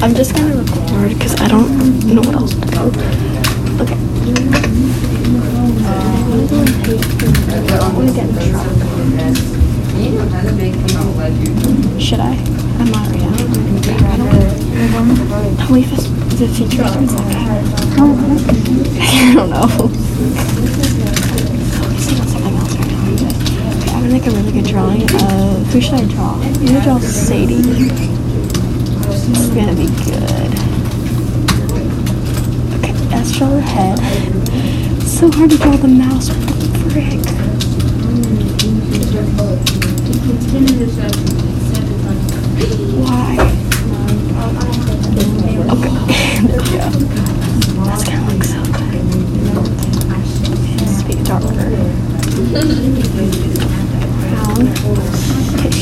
I'm just gonna record because I don't know what else to do. Okay. Should I? I'm not now. I don't How many fest- the features are that? I don't know. Me I'm gonna make a really good drawing of who should I draw? I'm gonna draw Sadie. This is gonna be good. Okay, draw head. It's so hard to draw the mouse. What the frick? Why? Okay, there we go. That's gonna look so good. Speak darker. Brown.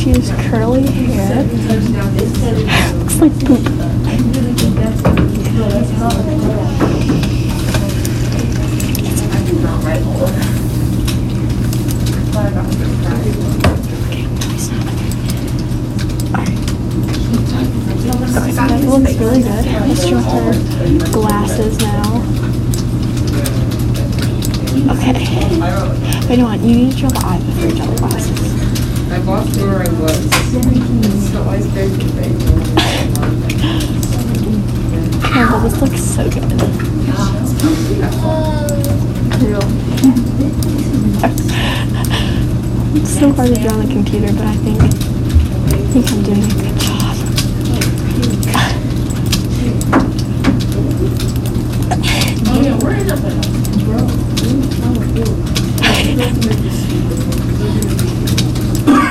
She has curly hair. Looks like poop. Okay, that looks really good. Let's draw her glasses now. Okay. Wait, you need to draw the eye before you draw the glasses. I lost where I was. So I stayed with me. Oh, this looks so good. It's so hard to draw on the computer, but I think I think I'm doing a good job.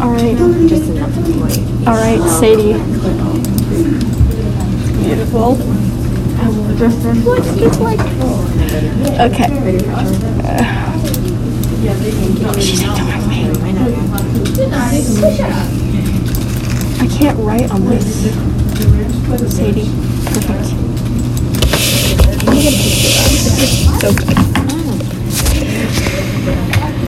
All right. All right, Sadie. Beautiful. What it's like? Okay. Uh, she's the way. I can't write on this. Sadie. Perfect. I'm